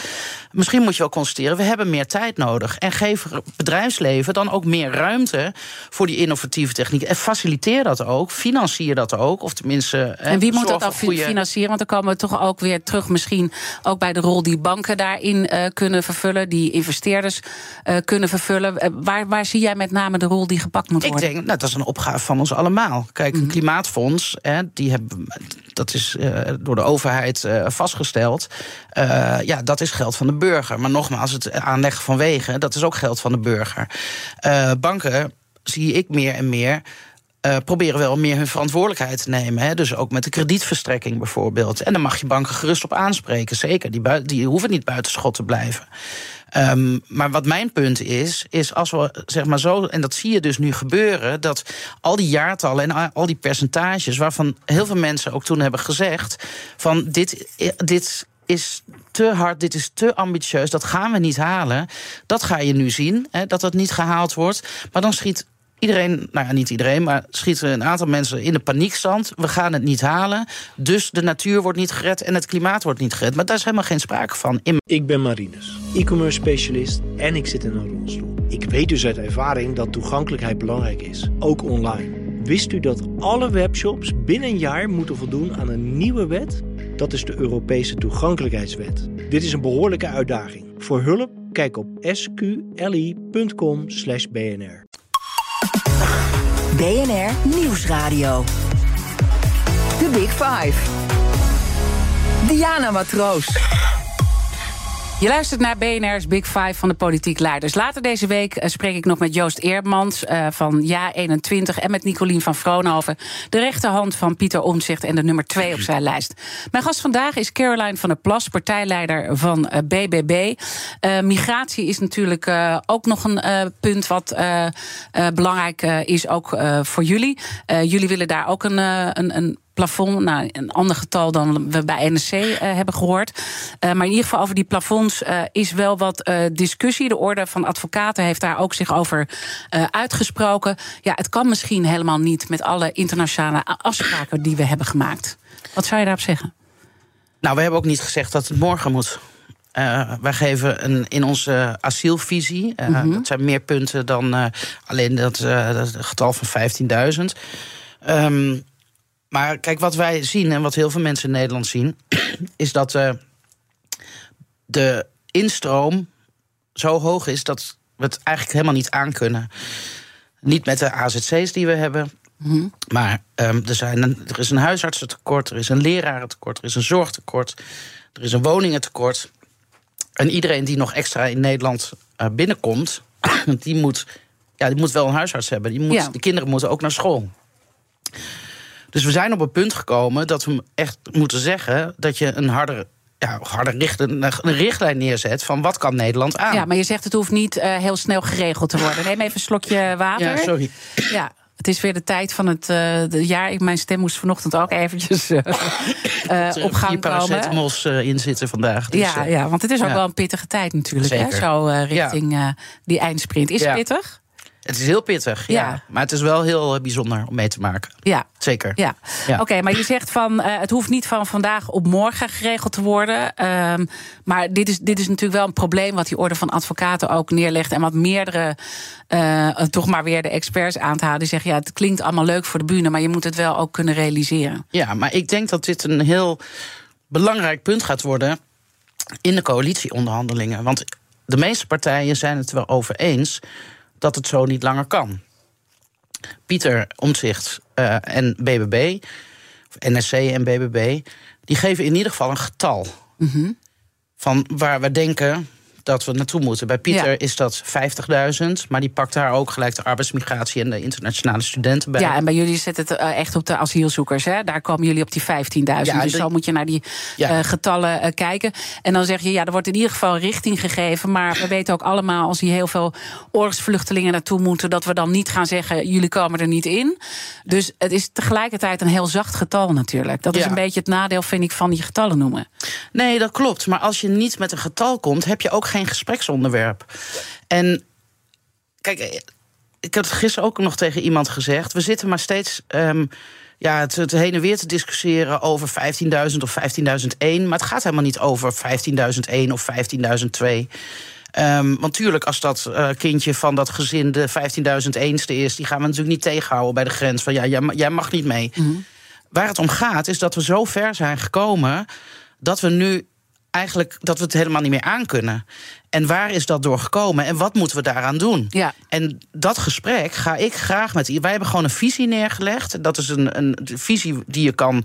Misschien moet je wel constateren, we hebben meer tijd nodig. En geef bedrijfsleven dan ook meer ruimte voor die innovatieve techniek. En faciliteer dat ook, financier dat ook. Of tenminste. En wie moet dat dan goede... financieren? Want dan komen we toch ook weer terug, misschien ook bij de rol die banken daarin uh, kunnen vervullen, die investeerders uh, kunnen vervullen. Uh, waar, waar zie jij met name de rol die gepakt moet worden? Ik denk, nou, dat is een opgave van ons allemaal. Kijk, een mm -hmm. klimaatfonds, hè, die hebben, dat is uh, door de overheid uh, vastgesteld. Uh, ja, dat is geld van de burger. Maar nogmaals, het aanleggen van wegen, dat is ook geld van de burger. banken zie ik meer en meer. Uh, proberen wel meer hun verantwoordelijkheid te nemen. Hè? Dus ook met de kredietverstrekking bijvoorbeeld. En dan mag je banken gerust op aanspreken. Zeker, die, die hoeven niet buitenschot te blijven. Um, maar wat mijn punt is, is als we zeg maar zo, en dat zie je dus nu gebeuren, dat al die jaartallen en al die percentages, waarvan heel veel mensen ook toen hebben gezegd: van dit, dit is te hard, dit is te ambitieus, dat gaan we niet halen. Dat ga je nu zien, hè, dat dat niet gehaald wordt. Maar dan schiet Iedereen, nou ja, niet iedereen, maar schieten een aantal mensen in de paniekstand. We gaan het niet halen. Dus de natuur wordt niet gered en het klimaat wordt niet gered. Maar daar is helemaal geen sprake van. Ik ben Marinus, e-commerce specialist en ik zit in een rolstoel. Ik weet dus uit ervaring dat toegankelijkheid belangrijk is, ook online. Wist u dat alle webshops binnen een jaar moeten voldoen aan een nieuwe wet? Dat is de Europese toegankelijkheidswet. Dit is een behoorlijke uitdaging. Voor hulp kijk op sqli.com/bnr. BNR Nieuwsradio. The Big Five. Diana Matroos. Je luistert naar BNR's Big Five van de politiek leiders. Later deze week uh, spreek ik nog met Joost Eerdmans uh, van Ja21... en met Nicolien van Vroonhoven, de rechterhand van Pieter Omtzigt... en de nummer twee op zijn lijst. Mijn gast vandaag is Caroline van der Plas, partijleider van BBB. migratie is natuurlijk ook nog een punt wat belangrijk is, ook voor jullie. jullie willen daar ook een, een, een plafond. Nou, een ander getal dan we bij NSC uh, hebben gehoord. Uh, maar in ieder geval over die plafonds uh, is wel wat discussie. De Orde van Advocaten heeft daar ook zich over uitgesproken. Ja, het kan misschien helemaal niet met alle internationale afspraken die we hebben gemaakt. Wat zou je daarop zeggen? Nou, we hebben ook niet gezegd dat het morgen moet. Uh, wij geven een, in onze asielvisie, uh, mm -hmm. dat zijn meer punten dan alleen dat, dat getal van 15.000. Um, maar kijk, wat wij zien en wat heel veel mensen in Nederland zien, is dat uh, de instroom zo hoog is dat we het eigenlijk helemaal niet aankunnen. Niet met de AZC's die we hebben. Mm-hmm. Maar um, er, zijn een, er is een huisartsentekort, er is een lerarentekort, er is een zorgtekort, er is een woningentekort. En iedereen die nog extra in Nederland uh, binnenkomt, die moet, ja, die moet wel een huisarts hebben. Die moet, ja. De kinderen moeten ook naar school. Dus we zijn op een punt gekomen dat we echt moeten zeggen dat je een harder ja, harder richt, een, richtlijn neerzet van wat kan Nederland aan. Ja, maar je zegt het hoeft niet uh, heel snel geregeld te worden. Neem even een slokje water. Ja, sorry. Ja. Het is weer de tijd van het uh, de jaar. Ik, mijn stem moest vanochtend ook eventjes uh, op gang komen. Er in zitten vandaag. Dus, ja, ja, want het is ook ja. wel een pittige tijd natuurlijk. Hè? Zo richting ja. die eindsprint. Is het pittig? Het is heel pittig, ja. ja. Maar het is wel heel bijzonder om mee te maken. Ja. Zeker. Ja. ja. Oké, okay, maar je zegt van uh, het hoeft niet van vandaag op morgen geregeld te worden. Um, maar dit is, dit is natuurlijk wel een probleem wat die orde van advocaten ook neerlegt. En wat meerdere, uh, toch maar weer de experts aan te halen. Die zeggen ja, het klinkt allemaal leuk voor de bühne, maar je moet het wel ook kunnen realiseren. Ja, maar ik denk dat dit een heel belangrijk punt gaat worden in de coalitieonderhandelingen. Want de meeste partijen zijn het wel over eens dat het zo niet langer kan. Pieter Omtzigt uh, en BBB, of NSC en BBB, die geven in ieder geval een getal. Mm -hmm. Van waar we denken dat we naartoe moeten. Bij Pieter ja. is dat 50.000, maar die pakt daar ook gelijk de arbeidsmigratie en de internationale studenten bij. Ja, en bij jullie zit het uh, echt op de asielzoekers. Hè? Daar komen jullie op die 15.000. Ja, dus de... zo moet je naar die uh, getallen uh, kijken. En dan zeg je, ja, er wordt in ieder geval richting gegeven. Maar we weten ook allemaal, als hier heel veel oorlogsvluchtelingen naartoe moeten, dat we dan niet gaan zeggen, jullie komen er niet in. Dus het is tegelijkertijd een heel zacht getal natuurlijk. Dat is een beetje het nadeel, vind ik, van die getallen noemen. Nee, dat klopt. Maar als je niet met een getal komt, heb je ook geen geen gespreksonderwerp. En kijk, ik had het gisteren ook nog tegen iemand gezegd. We zitten maar steeds. Um, ja, het, het, heen en weer te discussiëren over 15.000 of 15.001. Maar het gaat helemaal niet over 15.001 of 15.002. Um, want tuurlijk, als dat uh, kindje van dat gezin de 15.001ste is, die gaan we natuurlijk niet tegenhouden bij de grens van ja, jij, jij mag niet mee. Mm -hmm. Waar het om gaat, is dat we zo ver zijn gekomen dat we nu eigenlijk dat we het helemaal niet meer aankunnen. En waar is dat door gekomen en wat moeten we daaraan doen? Ja. En dat gesprek ga ik graag met. Wij hebben gewoon een visie neergelegd. Dat is een, een visie die je kan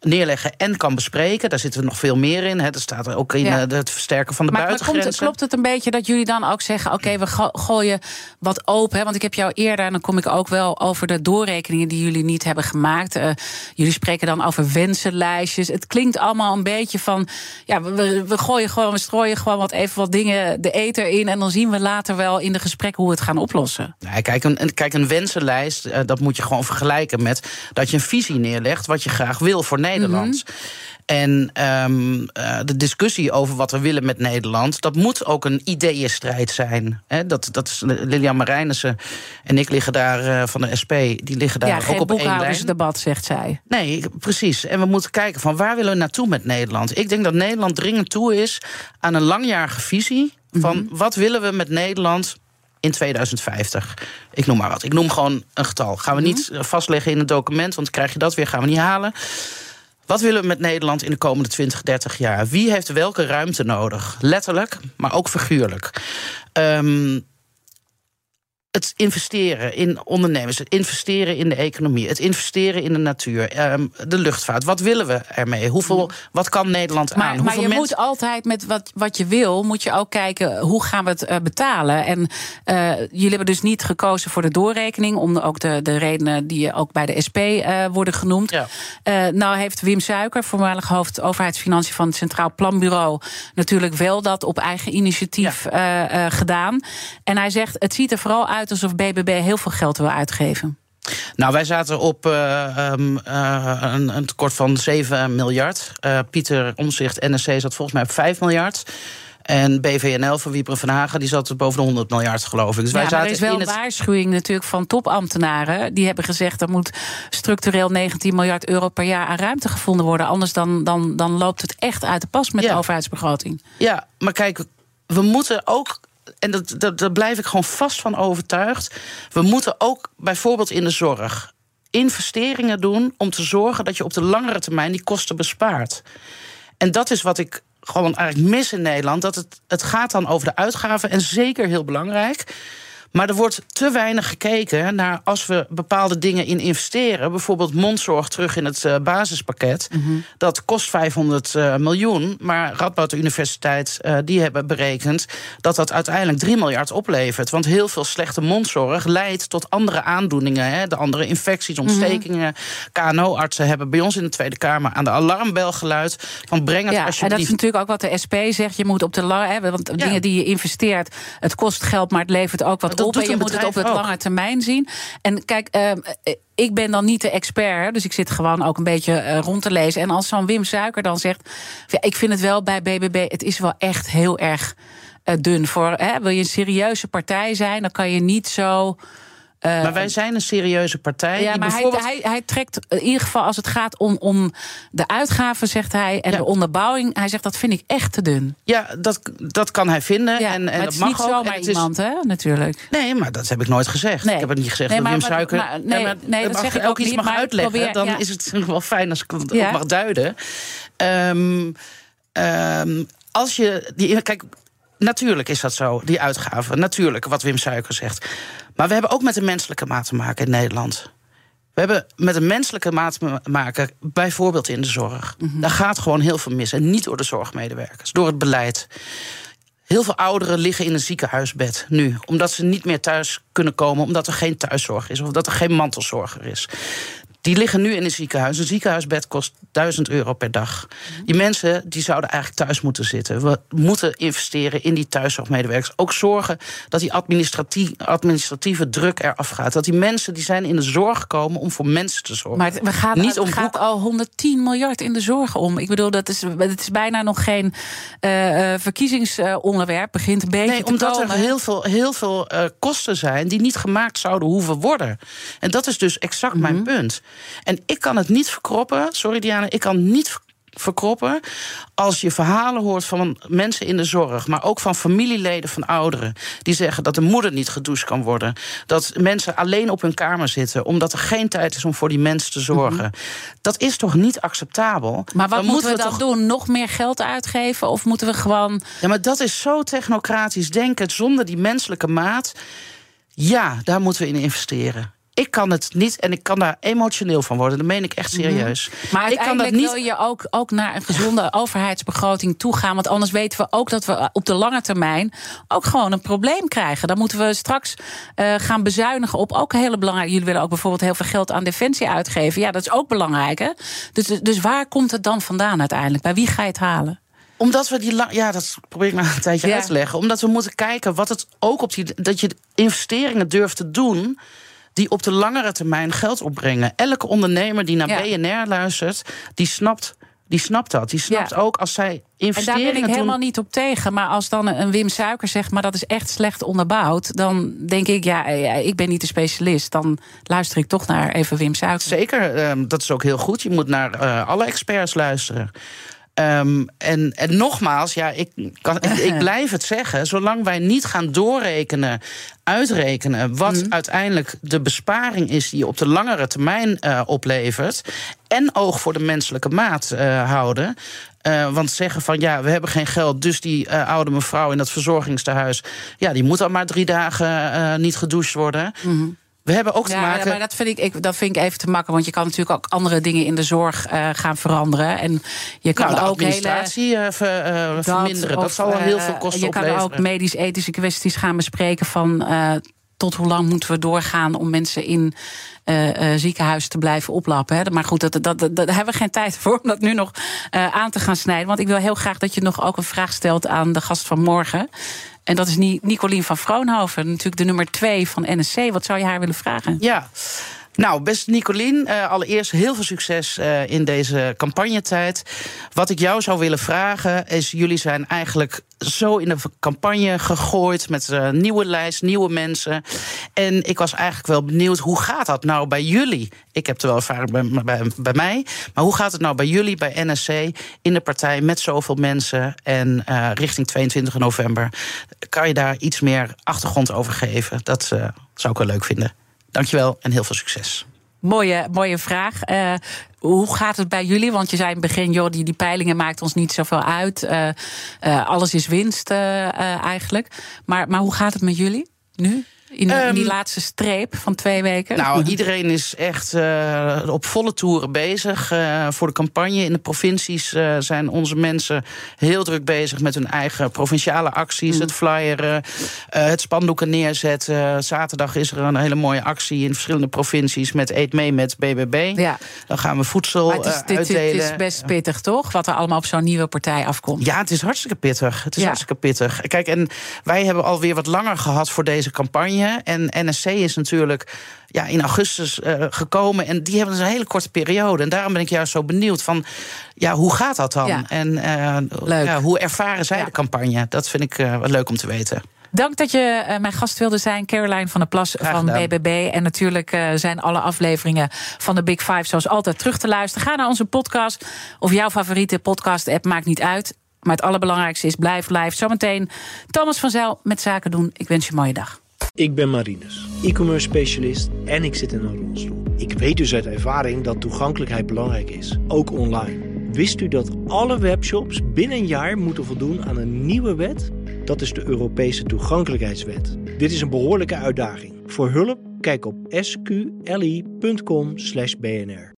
neerleggen en kan bespreken. Daar zitten we nog veel meer in. Hè. Er staat er ook in ja. het versterken van de maar, buitengrenzen. Maar klopt, klopt, het een beetje dat jullie dan ook zeggen... oké, okay, we go gooien wat open? Hè? Want ik heb jou eerder, en dan kom ik ook wel over de doorrekeningen... die jullie niet hebben gemaakt. Uh, jullie spreken dan over wensenlijstjes. Het klinkt allemaal een beetje van... ja, we, we gooien gewoon, we strooien gewoon wat even wat dingen de eter in... en dan zien we later wel in de gesprekken hoe we het gaan oplossen. Nee, kijk, een, kijk, een wensenlijst, uh, dat moet je gewoon vergelijken met... dat je een visie neerlegt wat je graag wil voor Nederland. Mhm. Mm -hmm. En um, uh, de discussie over wat we willen met Nederland, dat moet ook een ideeënstrijd zijn. He, dat, dat is Lilian Marijnissen en ik liggen daar uh, van de SP, die liggen daar ja, ook op één lijn. debat, zegt zij. Nee, precies. En we moeten kijken van waar willen we naartoe met Nederland. Ik denk dat Nederland dringend toe is aan een langjarige visie van mm -hmm. wat willen we met Nederland in 2050. Ik noem maar wat. Ik noem gewoon een getal. Gaan we -hmm. niet vastleggen in het document, want krijg je dat weer, gaan we niet halen. Wat willen we met Nederland in de komende 20, 30 jaar? Wie heeft welke ruimte nodig? Letterlijk, maar ook figuurlijk. Um, het investeren in ondernemers, het investeren in de economie, het investeren in de natuur, um, de luchtvaart. Wat willen we ermee? Hoeveel, wat kan Nederland maar, aan? Maar Hoeveel je mensen... moet altijd met wat, wat je wil, moet je ook kijken hoe gaan we het uh, betalen. En uh, jullie hebben dus niet gekozen voor de doorrekening, om ook de, de redenen die ook bij de SP uh, worden genoemd. Ja. nou heeft Wim Suiker, voormalig hoofd overheidsfinanciën van het Centraal Planbureau, natuurlijk wel dat op eigen initiatief ja. gedaan. En hij zegt, het ziet er vooral uit alsof BBB heel veel geld wil uitgeven. Nou, wij zaten op uh, um, uh, een, een, tekort van 7 miljard. Uh, Pieter Omzicht, NSC, zat volgens mij op 5 miljard. En BVNL van Wieper van Hagen, die zat boven de 100 miljard, geloof ik. Dus ja, wij zaten er is wel een het... waarschuwing natuurlijk van topambtenaren. Die hebben gezegd er moet structureel 19 miljard euro per jaar aan ruimte gevonden worden. Anders dan, dan, dan loopt het echt uit de pas met ja. de overheidsbegroting. Ja, maar kijk, we moeten ook en dat, dat, daar blijf ik gewoon vast van overtuigd. We moeten ook bijvoorbeeld in de zorg investeringen doen om te zorgen dat je op de langere termijn die kosten bespaart. En dat is wat ik gewoon eigenlijk mis in Nederland. Dat het, het gaat dan over de uitgaven en zeker heel belangrijk. Maar er wordt te weinig gekeken naar als we bepaalde dingen in investeren. Bijvoorbeeld mondzorg terug in het uh, basispakket. Mhm. Dat kost 500 uh, miljoen. Maar Radboud Universiteit uh, die hebben berekend dat dat uiteindelijk 3 miljard oplevert. Want heel veel slechte mondzorg leidt tot andere aandoeningen. Hè, de andere infecties, ontstekingen. KNO-artsen hebben bij ons in de Tweede Kamer aan de alarmbel geluid. Van breng het ja, alsjeblieft. En dat is natuurlijk ook wat de SP zegt. Je moet op de lange, hè, want Ja. dingen die je investeert, het kost geld, maar het levert ook wat Dat op. doet En je moet het op het ook. lange termijn zien. En kijk, ehm, eh, ik ben dan niet de expert, dus ik zit gewoon ook een beetje eh, rond te lezen. En als zo'n Wim Suiker dan zegt, ja, ik vind het wel bij BBB, het is wel echt heel erg eh, dun. Voor, hè, wil je een serieuze partij zijn, dan kan je niet zo. Eh, Maar wij zijn een serieuze partij. ja, die maar hij, bijvoorbeeld... hij, hij trekt in ieder geval als het gaat om, om de uitgaven, zegt hij, en Ja. de onderbouwing. Hij zegt dat vind ik echt te dun. Ja, dat, dat kan hij vinden. Ja, en, en dat is mag niet ook. Zomaar het is- iemand, hè, natuurlijk. Nee, maar dat heb ik nooit gezegd. Nee. Ik heb het niet gezegd Nee, dat Wim Suiker... maar- nee, maar nee, dat als zeg je ik ook ook iets niet, mag uitleggen, probeer- dan ja. is het wel fijn als ik het Ja. mag duiden. Ehm, ehm, als je... Die, kijk, natuurlijk is dat zo, die uitgaven. Natuurlijk, wat Wim Suiker zegt. Maar we hebben ook met een menselijke maat te maken in Nederland. We hebben met een menselijke maat te maken, bijvoorbeeld in de zorg. Mhm. Daar gaat gewoon heel veel mis. En niet door de zorgmedewerkers, door het beleid. Heel veel ouderen liggen in een ziekenhuisbed nu. Omdat ze niet meer thuis kunnen komen. Omdat er geen thuiszorg is. Of dat er geen mantelzorger is. Die liggen nu in een ziekenhuis. Een ziekenhuisbed kost 1000 euro per dag. Die mensen die zouden eigenlijk thuis moeten zitten. We moeten investeren in die thuiszorgmedewerkers. Ook zorgen dat die administratie- administratieve druk eraf gaat. Dat die mensen die zijn in de zorg gekomen om voor mensen te zorgen. Maar het, we gaan, Niet om gaat al 110 miljard in de zorg om. Ik bedoel, dat is, het is bijna nog geen eh, eh, verkiezingsonderwerp. Begint een beetje Nee, te omdat komen. er heel veel, heel veel eh, kosten zijn die niet gemaakt zouden hoeven worden. En dat is dus exact Mhm. mijn punt. En ik kan het niet verkroppen, sorry Diana, ik kan niet ver- verkroppen als je verhalen hoort van mensen in de zorg, maar ook van familieleden van ouderen die zeggen dat de moeder niet gedoucht kan worden, dat mensen alleen op hun kamer zitten omdat er geen tijd is om voor die mensen te zorgen. Dat is toch niet acceptabel? Mhm. Maar wat Dan moeten we dan toch doen? Nog meer geld uitgeven? Of moeten we gewoon. ja, maar dat is zo technocratisch denken zonder die menselijke maat. Ja, daar moeten we in investeren. Ik kan het niet en ik kan daar emotioneel van worden. Dat meen ik echt serieus. Mhm. Maar ik kan dat niet. wil je ook, ook naar een gezonde overheidsbegroting toe gaan. Want anders weten we ook dat we op de lange termijn ook gewoon een probleem krijgen. Dan moeten we straks eh, gaan bezuinigen op ook hele belangrijke. Jullie willen ook bijvoorbeeld heel veel geld aan defensie uitgeven. Ja, dat is ook belangrijk. Hè? Dus, dus waar komt het dan vandaan uiteindelijk? Bij wie ga je het halen? Omdat we die. Ja, dat probeer ik nou een tijdje Ja. uit te leggen. Omdat we moeten kijken wat het ook op die. dat je investeringen durft te doen. Die op de langere termijn geld opbrengen. Elke ondernemer die naar Ja. BNR luistert. die snapt. Die snapt dat. Die snapt Ja. ook als zij En daar investeringen ben ik doen. helemaal niet op tegen. Maar als dan een Wim Suiker zegt, maar dat is echt slecht onderbouwd. Dan denk ik, ja, ja, ik ben niet de specialist. Dan luister ik toch naar even Wim Suiker. Zeker, ehm, dat is ook heel goed. Je moet naar eh, alle experts luisteren. Ehm, en, en nogmaals, ja, ik, kan, ik, ik blijf het zeggen. Zolang wij niet gaan doorrekenen, uitrekenen. wat Mhm. uiteindelijk de besparing is die je op de langere termijn eh, oplevert. en oog voor de menselijke maat eh, houden. Eh, want zeggen van ja, we hebben geen geld, dus die oude mevrouw in dat verzorgingstehuis. ja, die moet al maar drie dagen niet gedoucht worden. We hebben ook te Mhm. Ja, maken. maar dat vind, ik, ik, dat vind ik even te makkelijk. Want je kan natuurlijk ook andere dingen in de zorg eh, gaan veranderen. En je kan Nou, de ook hele. administratie eh, ver- eh, verminderen. Dat of, zal wel heel veel kosten Je kan opleveren. ook medisch-ethische kwesties gaan bespreken van. Tot hoe lang moeten we doorgaan om mensen in eh eh, ziekenhuizen te blijven oplappen. Hè? Maar goed, dat, dat, dat, daar hebben we geen tijd voor om dat nu nog eh, aan te gaan snijden. Want ik wil heel graag dat je nog ook een vraag stelt aan de gast van morgen. En dat is Ni- Nicolien van Vroonhoven, natuurlijk de nummer twee van NSC. Wat zou je haar willen vragen? Ja. Nou, beste Nicolien, eh, allereerst heel veel succes eh, in deze campagnetijd. Wat ik jou zou willen vragen is: jullie zijn eigenlijk zo in de campagne gegooid met een nieuwe lijst, nieuwe mensen. En ik was eigenlijk wel benieuwd, hoe gaat dat nou bij jullie? Ik heb er wel ervaring bij, bij, bij mij, maar hoe gaat het nou bij jullie, bij NSC, in de partij met zoveel mensen en eh, richting 22 november? Kan je daar iets meer achtergrond over geven? Dat eh, zou ik wel leuk vinden. Dankjewel en heel veel succes. Mooie, mooie vraag. Eh, hoe gaat het bij jullie? Want je zei in het begin, joh, die, die peilingen maakt ons niet zoveel uit. Eh, eh, alles is winst eigenlijk. Maar, maar hoe gaat het met jullie nu? In, in die Ehm, laatste streep van twee weken? Nou, iedereen is echt eh, op volle toeren bezig eh, voor de campagne. In de provincies eh, zijn onze mensen heel druk bezig met hun eigen provinciale acties. Mm. Het flyeren, het spandoeken neerzetten. Zaterdag is er een hele mooie actie in verschillende provincies met Eet mee met BBB. Ja. Dan gaan we voedsel maar het is, dit, uitdelen. is best pittig, toch? Wat er allemaal op zo'n nieuwe partij afkomt. Ja, het is hartstikke pittig. Het is Ja. hartstikke pittig. Kijk, en wij hebben alweer wat langer gehad voor deze campagne. En NSC is natuurlijk ja, in augustus eh, gekomen. En die hebben dus een hele korte periode. En daarom ben ik juist zo benieuwd van... Ja, hoe gaat dat dan? Ja. En eh. Ja, hoe ervaren zij Ja. de campagne? Dat vind ik eh, wat leuk om te weten. Dank dat je mijn gast wilde zijn, Caroline van der Plas van. BBB. En natuurlijk zijn alle afleveringen van de Big Five zoals altijd terug te luisteren. Ga naar onze podcast of jouw favoriete podcast-app, maakt niet uit. Maar het allerbelangrijkste is blijf live. Zometeen Thomas van Zijl met Zaken doen. Ik wens je een mooie dag. Ik ben Marinus, e-commerce specialist en ik zit in een rolstoel. Ik weet dus uit ervaring dat toegankelijkheid belangrijk is, ook online. Wist u dat alle webshops binnen een jaar moeten voldoen aan een nieuwe wet? Dat is de Europese toegankelijkheidswet. Dit is een behoorlijke uitdaging. Voor hulp, kijk op sqli.com/bnr.